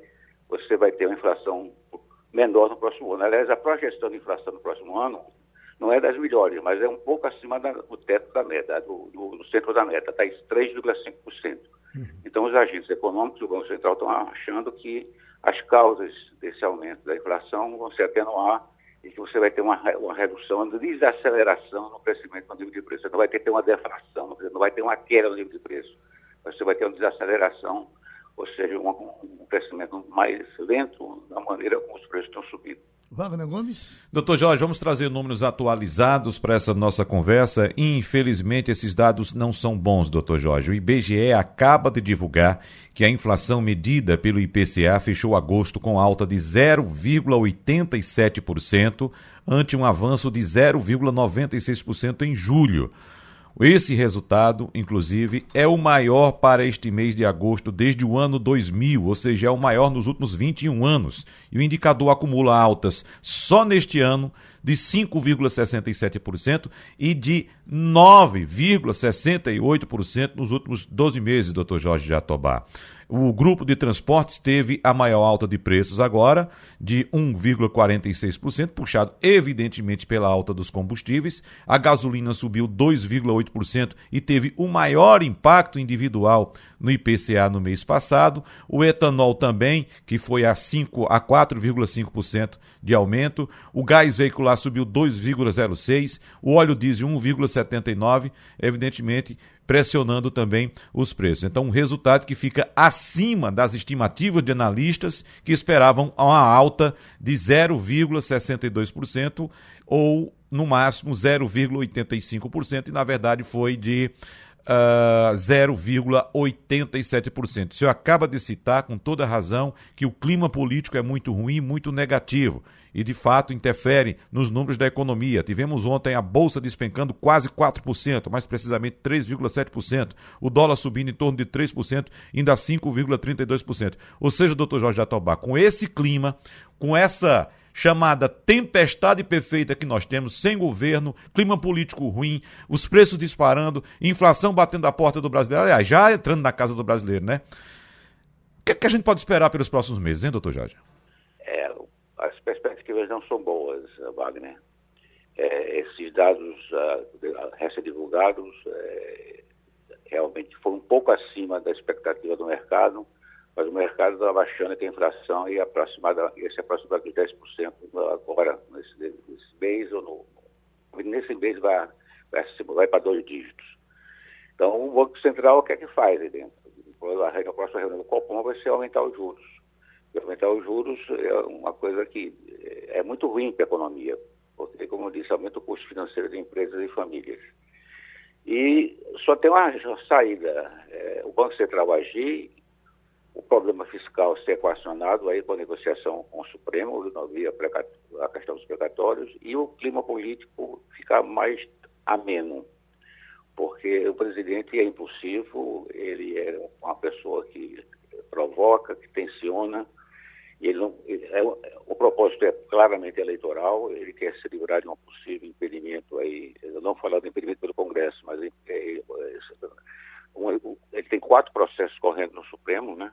você vai ter uma inflação menor no próximo ano. Aliás, a projeção de inflação no próximo ano não é das melhores, mas é um pouco acima da, do teto da meta, do, do, do centro da meta, está em 3,5%. Uhum. Então, os agentes econômicos do Banco Central estão achando que as causas desse aumento da inflação vão se atenuar e que você vai ter uma, uma redução, uma desaceleração no crescimento do nível de preço. Você não vai ter, ter uma deflação, não vai ter uma queda no nível de preço você vai ter uma desaceleração, ou seja, um, um crescimento mais lento da maneira como os preços estão subindo. Wagner Gomes. Doutor Jorge, vamos trazer números atualizados para essa nossa conversa. Infelizmente, esses dados não são bons, doutor Jorge. O IBGE acaba de divulgar que a inflação medida pelo IPCA fechou agosto com alta de 0,87%, ante um avanço de 0,96% em julho. Esse resultado, inclusive, é o maior para este mês de agosto desde o ano 2000, ou seja, é o maior nos últimos 21 anos. E o indicador acumula altas só neste ano de 5,67% e de 9,68% nos últimos 12 meses, doutor Jorge Jatobá. O grupo de transportes teve a maior alta de preços agora, de 1,46%, puxado evidentemente pela alta dos combustíveis. A gasolina subiu 2,8% e teve o maior impacto individual no IPCA no mês passado. O etanol também, que foi a, 5, a 4,5% de aumento. O gás veicular subiu 2,06%. O óleo diesel 1,79%. Evidentemente, pressionando também os preços. Então, um resultado que fica acima das estimativas de analistas que esperavam uma alta de 0,62% ou no máximo 0,85% e na verdade foi de uh, 0,87%. O senhor acaba de citar, com toda razão, que o clima político é muito ruim, muito negativo e, de fato, interfere nos números da economia. Tivemos ontem a Bolsa despencando quase 4%, mais precisamente 3,7%. O dólar subindo em torno de 3%, indo a 5,32%. Ou seja, doutor Jorge Jatobá, com esse clima, com essa chamada tempestade perfeita que nós temos, sem governo, clima político ruim, os preços disparando, inflação batendo a porta do brasileiro, aliás, já entrando na casa do brasileiro, né? O que, é que a gente pode esperar pelos próximos meses, hein, doutor Jorge? É, as perspectivas não são boas, Wagner. É, esses dados uh, recém-divulgados é, realmente foram um pouco acima da expectativa do mercado mas o mercado está baixando que a inflação ia aproximada, ia se aproximar de 10% agora, nesse, nesse mês, ou no, nesse mês vai, vai, vai para dois dígitos. Então, o Banco Central, o que é que faz aí dentro? A próxima reunião do Copom vai ser aumentar os juros. E aumentar os juros é uma coisa que é muito ruim para a economia, porque, como eu disse, aumenta o custo financeiro de empresas e famílias. E só tem uma saída, é, o Banco Central agir o problema fiscal ser equacionado aí com a negociação com o Supremo, a questão dos precatórios, e o clima político ficar mais ameno, porque o presidente é impulsivo, ele é uma pessoa que provoca, que tensiona, ele não, ele é, o propósito é claramente eleitoral, ele quer se livrar de um possível impedimento aí, eu não falar do impedimento pelo Congresso, mas é, é um, ele tem quatro processos correndo no Supremo, né?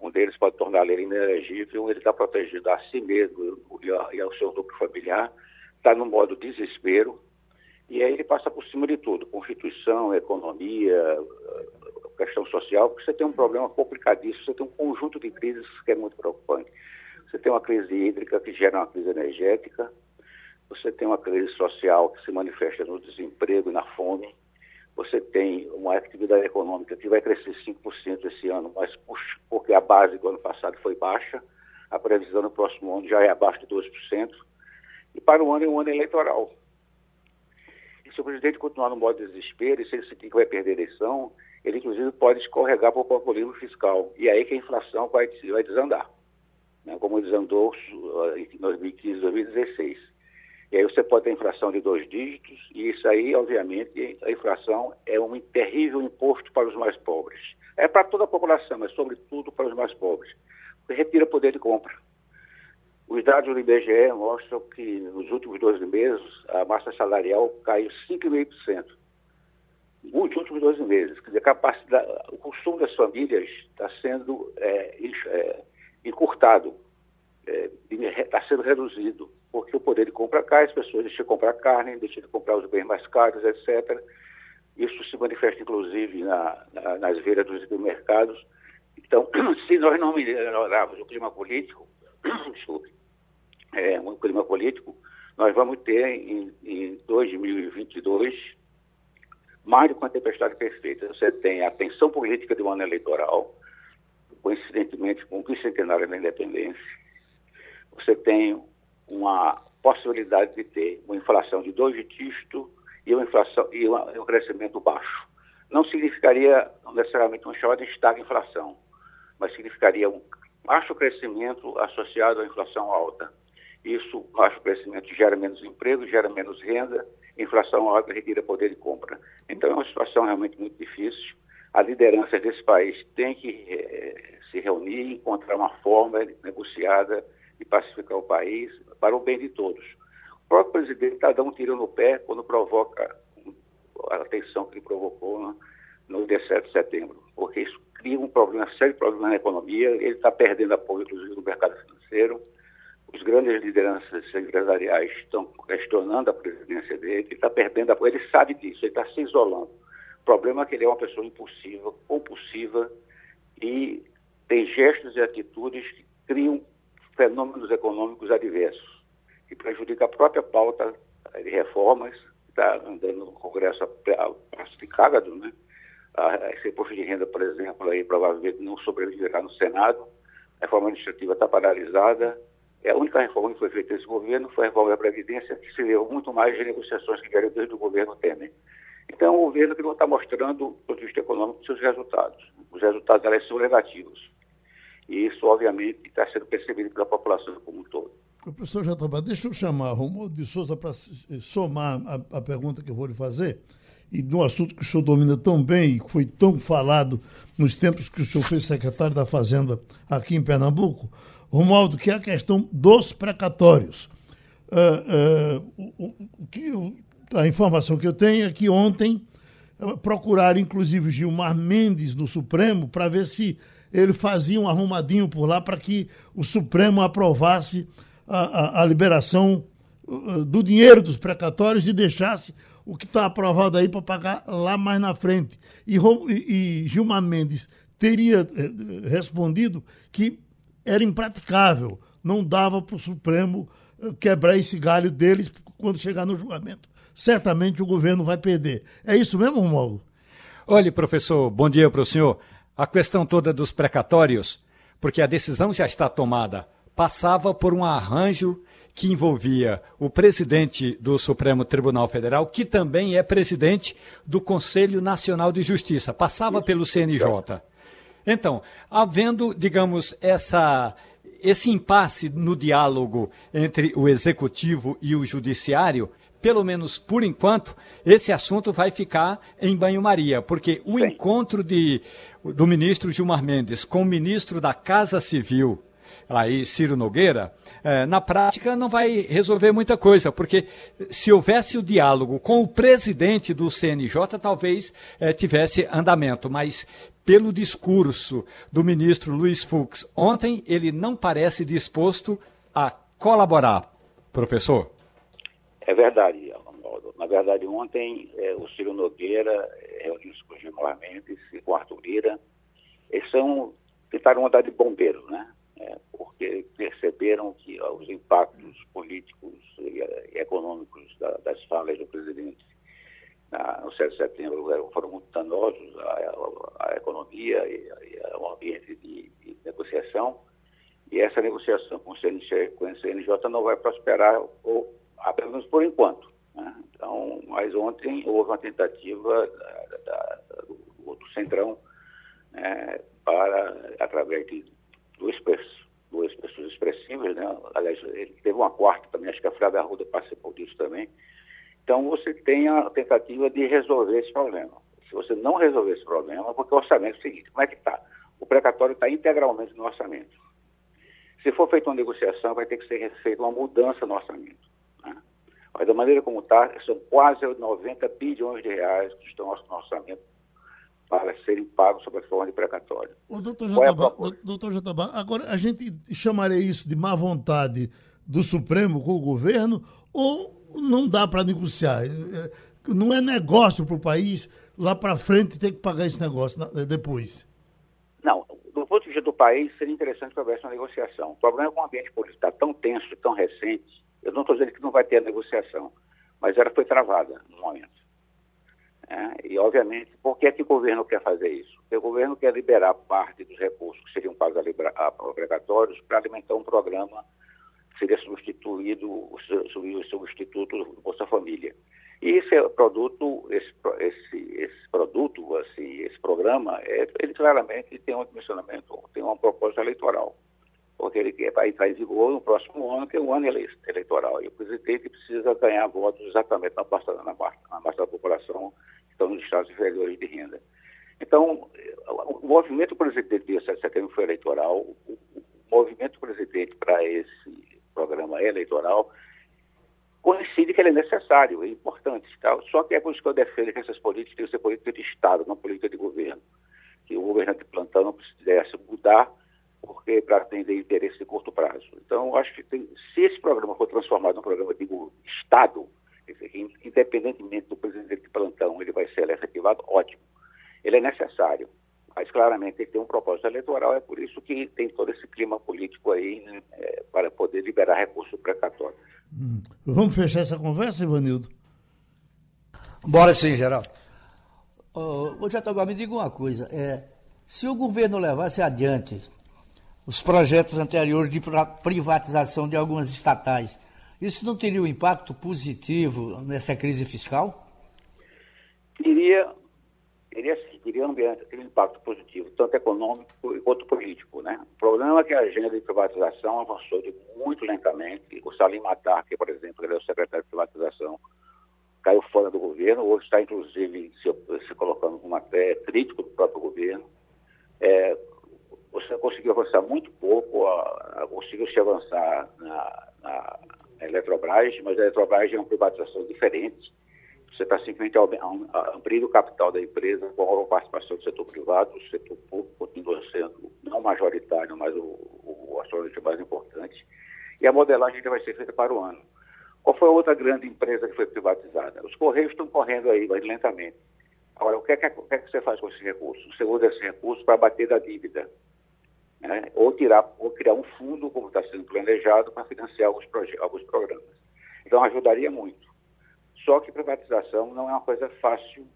Um deles pode tornar ele inelegível, ele está protegido a si mesmo e, a, e ao seu núcleo familiar, está no modo desespero, e aí ele passa por cima de tudo, Constituição, economia, questão social, porque você tem um problema complicadíssimo, você tem um conjunto de crises que é muito preocupante. Você tem uma crise hídrica que gera uma crise energética, você tem uma crise social que se manifesta no desemprego e na fome, você tem uma atividade econômica que vai crescer 5% esse ano, mas porque a base do ano passado foi baixa, a previsão no próximo ano já é abaixo de 2%, e para o ano é um ano eleitoral. E se o presidente continuar no modo de desespero, e se ele sentir que vai perder a eleição, ele inclusive pode escorregar para o populismo fiscal, e é aí que a inflação vai, vai desandar, né, como desandou em 2015, 2016. E aí você pode ter inflação de dois dígitos, e isso aí, obviamente, a inflação é um terrível imposto para os mais pobres. É para toda a população, mas sobretudo para os mais pobres. Porque retira poder de compra. Os dados do IBGE mostram que nos últimos 12 meses a massa salarial caiu 5,5%. Nos últimos 12 meses. Quer dizer, capacidade, o consumo das famílias está sendo é, encurtado, está é, sendo reduzido porque o poder de compra cai, as pessoas deixam de comprar carne, deixam de comprar os bens mais caros, etc. Isso se manifesta, inclusive, na, na, nas feiras dos supermercados. Então, *clears throat* se nós não melhorarmos o clima político, *clears throat* é, o clima político, nós vamos ter em, em 2022 mais que uma tempestade perfeita. Você tem a tensão política de um ano eleitoral, coincidentemente com o bicentenário da independência. Você tem uma possibilidade de ter uma inflação de dois dígitos e uma inflação e um crescimento baixo. Não significaria necessariamente uma chamada estagflação, mas significaria um baixo crescimento associado à inflação alta. Isso, baixo crescimento, gera menos emprego, gera menos renda, inflação alta retira poder de compra. Então é uma situação realmente muito difícil. A liderança desse país tem que eh, se reunir, encontrar uma forma negociada de pacificar o país para o bem de todos. O próprio presidente está dando um tiro no pé quando provoca a tensão que ele provocou no, no dia 7 de setembro, porque isso cria um problema, sério problema na economia, ele está perdendo apoio, inclusive, no mercado financeiro, os grandes lideranças empresariais estão questionando a presidência dele, ele está perdendo apoio, ele sabe disso, ele está se isolando. O problema é que ele é uma pessoa impulsiva, compulsiva e tem gestos e atitudes que criam fenômenos econômicos adversos, que prejudica a própria pauta de reformas, está andando no Congresso pacificado, né? Esse imposto de renda, por exemplo, aí provavelmente não sobreviverá no Senado, a reforma administrativa está paralisada, é a única reforma que foi feita nesse governo foi a reforma da Previdência, que se deu muito mais de negociações que vieram desde o governo Temer. Então, é um governo que não está mostrando, do ponto de vista econômico, seus resultados. Os resultados elas são negativos. E isso, obviamente, está sendo percebido pela população como um todo. Professor Jatobá, deixa eu chamar Romualdo de Souza para somar a, a, pergunta que eu vou lhe fazer, e um assunto que o senhor domina tão bem e que foi tão falado nos tempos que o senhor foi secretário da Fazenda aqui em Pernambuco, Romualdo, que é a questão dos precatórios. Uh, uh, o, o, que a informação que eu tenho é que ontem uh, procuraram, inclusive, Gilmar Mendes no Supremo para ver se ele fazia um arrumadinho por lá para que o Supremo aprovasse a, a, a liberação do dinheiro dos precatórios e deixasse o que está aprovado aí para pagar lá mais na frente. E, e, Gilmar Mendes teria eh, respondido que era impraticável, não dava para o Supremo eh, quebrar esse galho deles quando chegar no julgamento. Certamente o governo vai perder. É isso mesmo, Romualdo? Olhe, professor, bom dia para o senhor. A questão toda dos precatórios, porque a decisão já está tomada, passava por um arranjo que envolvia o presidente do Supremo Tribunal Federal, que também é presidente do Conselho Nacional de Justiça, passava pelo CNJ. Então, havendo, digamos, essa, esse impasse no diálogo entre o executivo e o judiciário, pelo menos por enquanto, esse assunto vai ficar em banho-maria, porque o Sim. encontro de, do ministro Gilmar Mendes com o ministro da Casa Civil, aí Ciro Nogueira, é, na prática não vai resolver muita coisa, porque se houvesse o diálogo com o presidente do CNJ, talvez é, tivesse andamento, mas pelo discurso do ministro Luiz Fux ontem, ele não parece disposto a colaborar. Professor? É verdade, Na verdade, ontem é, o Ciro Nogueira reuniu-se Gilmar Mendes e com Arthur Lira. Eles são, tentaram andar de bombeiro, né? É, porque perceberam que ó, os impactos políticos e, e econômicos da, das falas do presidente na, no 7 de setembro foram muito danosos à, à economia e, e, ao ambiente de, de, negociação. E essa negociação com o CNJ, com o CNJ não vai prosperar, ou, apenas por enquanto. Né? Então, mas ontem houve uma tentativa da, da, do, do Centrão né, para, através de duas, duas pessoas expressivas, né? aliás, ele teve uma quarta também, acho que a Flávia Arruda participou disso também, então, você tem a tentativa de resolver esse problema. Se você não resolver esse problema, porque o orçamento é o seguinte, como é que está? O precatório está integralmente no orçamento. Se for feita uma negociação, vai ter que ser feita uma mudança no orçamento. Mas da maneira como está, são quase 90 bilhões de reais que estão no orçamento para serem pagos sob a forma de precatório. O doutor Jatobá, é doutor Jatobá, agora a gente chamaria isso de má vontade do Supremo com o governo ou não dá para negociar. É, não é negócio para o país lá para frente ter que pagar esse negócio depois. Não, do ponto de vista do país, seria interessante que houvesse uma negociação. O problema é que o ambiente político está tão tenso, tão recente, eu não estou dizendo que não vai ter a negociação, mas ela foi travada no momento. É, e, obviamente, por que, é que o governo quer fazer isso? Porque o governo quer liberar parte dos recursos que seriam pagos obrigatórios para alimentar um programa seria substituído o substituto do Bolsa Família. E esse produto, esse, esse, esse produto, assim, esse programa, é, ele claramente tem um dimensionamento, tem um propósito eleitoral, porque ele vai entrar em vigor no próximo ano, que é um ano eleitoral, e o presidente precisa ganhar votos exatamente na parte, na na da população que estão nos estados inferiores de renda. Então, o movimento presidente dia 7 de setembro foi eleitoral, o, o movimento presidente para esse programa eleitoral, coincide que ele é necessário, é importante. Tá? Só que é por isso que eu defendo que essas políticas têm que ser política de Estado, não política de governo. Que o governante de plantão não pudesse mudar porque para atender interesse de curto prazo. Então, eu acho que tem, se esse programa for transformado num programa de Estado, dizer, independentemente do presidente de plantão, ele vai ser efetivado, ótimo. Ele é necessário mas claramente tem que ter um propósito eleitoral, é por isso que tem todo esse clima político aí né, é, para poder liberar recursos precatórios. Hum. Vamos fechar essa conversa, Ivanildo? Bora sim, Geraldo. Ô, Jatobá, me diga uma coisa. É, se o governo levasse adiante os projetos anteriores de privatização de algumas estatais, isso não teria um impacto positivo nessa crise fiscal? teria, teria, teria, um, teria um impacto positivo, tanto econômico quanto político. Né? O problema é que a agenda de privatização avançou de muito lentamente. O Salim Matar, que, por exemplo, ele é o secretário de privatização, caiu fora do governo, hoje está, inclusive, se, se colocando como até crítico do próprio governo. É, você conseguiu avançar muito pouco, conseguiu se avançar na, na Eletrobras, mas a Eletrobras é uma privatização diferente. Você está simplesmente abrindo o capital da empresa com a participação do setor privado, o setor público continua sendo não majoritário, mas o, o, acionista mais importante. E a modelagem ainda vai ser feita para o ano. Qual foi a outra grande empresa que foi privatizada? Os Correios estão correndo aí, mas lentamente. Agora, o que é que, o que, é que você faz com esses recursos? Você usa esses recursos para bater da dívida. Né? Ou, tirar, ou criar um fundo, como está sendo planejado, para financiar alguns, alguns programas. Então, ajudaria muito. Só que privatização não é uma coisa fácil,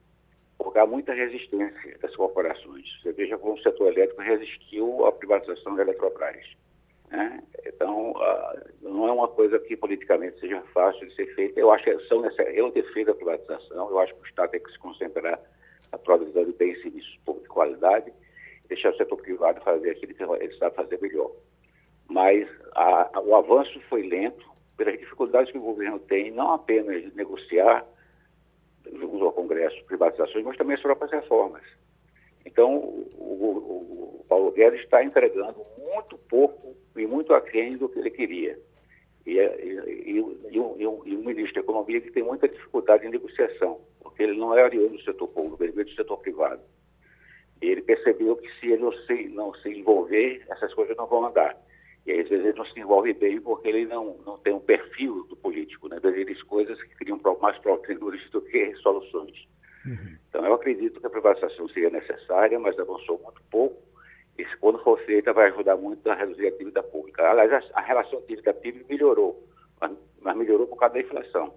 porque há muita resistência das corporações. Você veja como o setor elétrico resistiu à privatização da Eletrobras. Né? Então, uh, não é uma coisa que politicamente seja fácil de ser feita. Eu acho que são. Eu defendo a privatização, eu acho que o Estado tem que se concentrar na produção de bens e serviços de qualidade, deixar o setor privado fazer aquilo que ele sabe fazer melhor. Mas a, a, o avanço foi lento pelas dificuldades que o governo tem, não apenas de negociar junto ao Congresso privatizações, mas também as próprias reformas. Então, o, o, Paulo Guedes está entregando muito pouco e muito aquém do que ele queria. E, e, e, e, o, e, o, ministro da Economia que tem muita dificuldade em negociação, porque ele não é oriundo do setor público, ele veio do setor privado. E ele percebeu que se ele não se, não se envolver, essas coisas não vão andar. E às vezes ele não se envolve bem porque ele não, não tem um perfil do político, né? Às coisas que criam mais proceduras *laughs* do que soluções. Uhum. Então eu acredito que a privatização seria necessária, mas avançou muito pouco. E quando for feita vai ajudar muito a reduzir a dívida pública. Aliás, a, a relação dívida-PIB melhorou, mas, mas, melhorou por causa da inflação.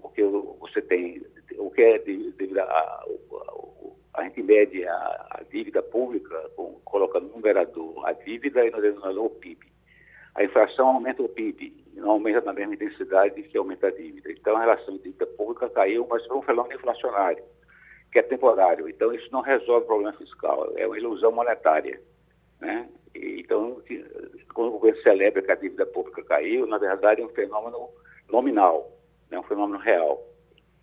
Porque você tem o que é devido a, a gente mede a, a dívida pública com, colocando no numerador a dívida e no denominador o PIB. A inflação aumenta o PIB, não aumenta na mesma intensidade que aumenta a dívida. Então, a relação de dívida pública caiu, mas foi um fenômeno inflacionário, que é temporário. Então, isso não resolve o problema fiscal, é uma ilusão monetária. Né? E, então, quando o governo celebra que a dívida pública caiu, na verdade é um fenômeno nominal, é um fenômeno real.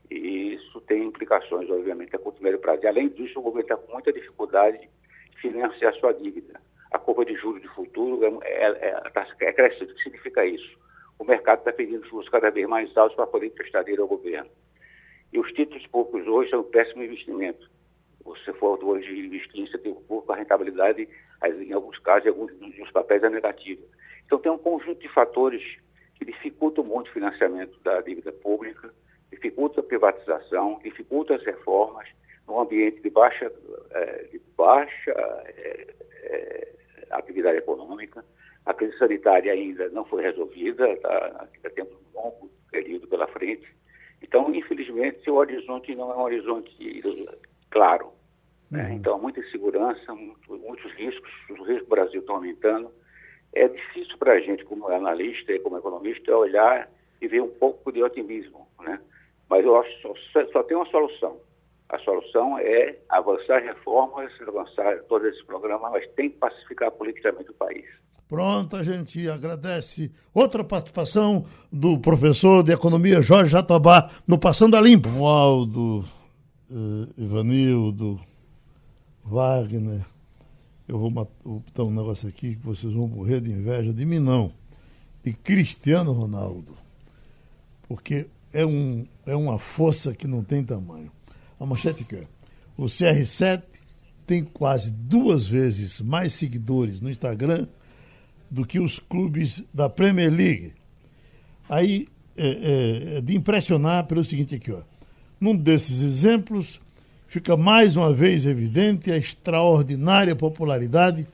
E isso tem implicações, obviamente, a curto e médio prazo. E, além disso, o governo está com muita dificuldade de financiar sua dívida. A curva de juros de futuro é, é, é, tá, é crescente. O que significa isso? O mercado está pedindo juros cada vez mais altos para poder emprestar dinheiro ao governo. E os títulos públicos hoje são um péssimo investimento. Você for hoje investir em incentivo público, a rentabilidade, em alguns casos, em alguns dos papéis é negativa. Então, tem um conjunto de fatores que dificultam muito o financiamento da dívida pública dificulta a privatização, dificulta as reformas num ambiente de baixa, é, de baixa é, é, atividade econômica. A crise sanitária ainda não foi resolvida, tá? ainda temos um longo período pela frente. Então, infelizmente, o horizonte não é um horizonte claro. Né? Uhum. Então, muita insegurança, muito, muitos riscos, os riscos do Brasil estão aumentando. É difícil para a gente, como analista e como economista, olhar e ver um pouco de otimismo. Né? Mas eu acho que só, só tem uma solução. A solução é avançar reformas, avançar todos esses programas, mas tem que pacificar politicamente o país. Pronto, a gente agradece. Outra participação do professor de economia Jorge Jatobá no Passando a Limpo. Aldo, uh, Ivanildo, Wagner. Eu vou botar um negócio aqui que vocês vão morrer de inveja de mim, não. De Cristiano Ronaldo. Porque é, um, é uma força que não tem tamanho. A manchete que é, o CR7 tem quase duas vezes mais seguidores no Instagram do que os clubes da Premier League. Aí é, é, é de impressionar pelo seguinte aqui, ó. Num desses exemplos, fica mais uma vez evidente a extraordinária popularidade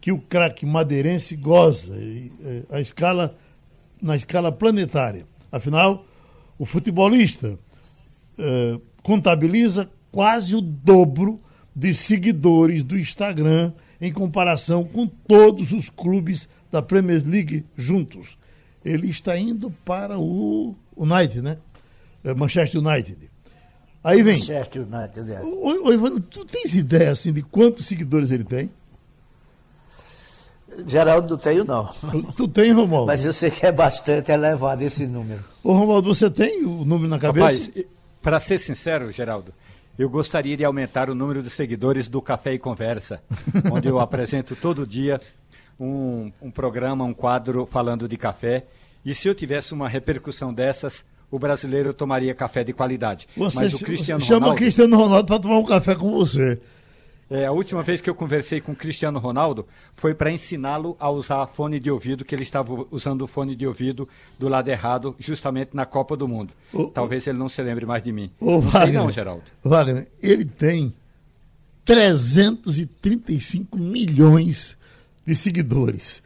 que o craque madeirense goza a escala, na escala planetária. Afinal, o futebolista uh, contabiliza quase o dobro de seguidores do Instagram em comparação com todos os clubes da Premier League juntos. Ele está indo para o United, né? Eh, Manchester United. Aí vem. Oi, Ivan, tu tens ideia assim de quantos seguidores ele tem? Geraldo, não tenho não. Tu tem, Romualdo? Mas eu sei que é bastante elevado esse número. Ô, Romualdo, você tem o número na cabeça? Rapaz, para ser sincero, Geraldo, eu gostaria de aumentar o número de seguidores do Café e Conversa, *laughs* onde eu apresento todo dia um, um programa, um quadro falando de café. E se eu tivesse uma repercussão dessas, o brasileiro tomaria café de qualidade. Você Mas o Cristiano chama Ronaldo, Cristiano Ronaldo para tomar um café com você. É, a última vez que eu conversei com o Cristiano Ronaldo foi para ensiná-lo a usar fone de ouvido, que ele estava usando o fone de ouvido do lado errado, justamente na Copa do Mundo. Talvez ele não se lembre mais de mim. Não Wagner, sei não, Geraldo. Wagner, ele tem 335 milhões de seguidores.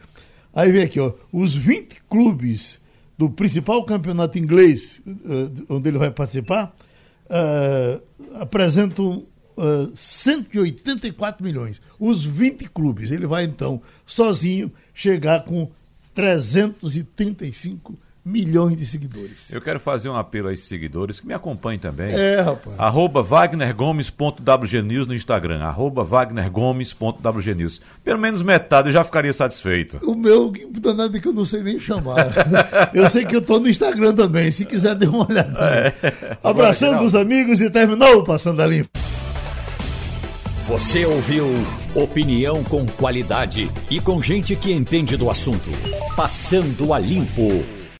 Aí vem aqui, ó, os 20 clubes do principal campeonato inglês, uh, onde ele vai participar, uh, apresentam uh, 184 milhões. Os 20 clubes. Ele vai, então, sozinho, chegar com 335 milhões milhões de seguidores. Eu quero fazer um apelo a esses seguidores que me acompanhem também. É, rapaz. Arroba wagnergomes.wgnews no Instagram. Arroba wagnergomes.wgnews. Pelo menos metade eu já ficaria satisfeito. O meu, danado é que eu não sei nem chamar. *laughs* eu sei que eu estou no Instagram também. Se quiser, dê uma olhada. É. Abraçando os amigos e terminou Passando a Limpo. Você ouviu opinião com qualidade e com gente que entende do assunto. Passando a Limpo.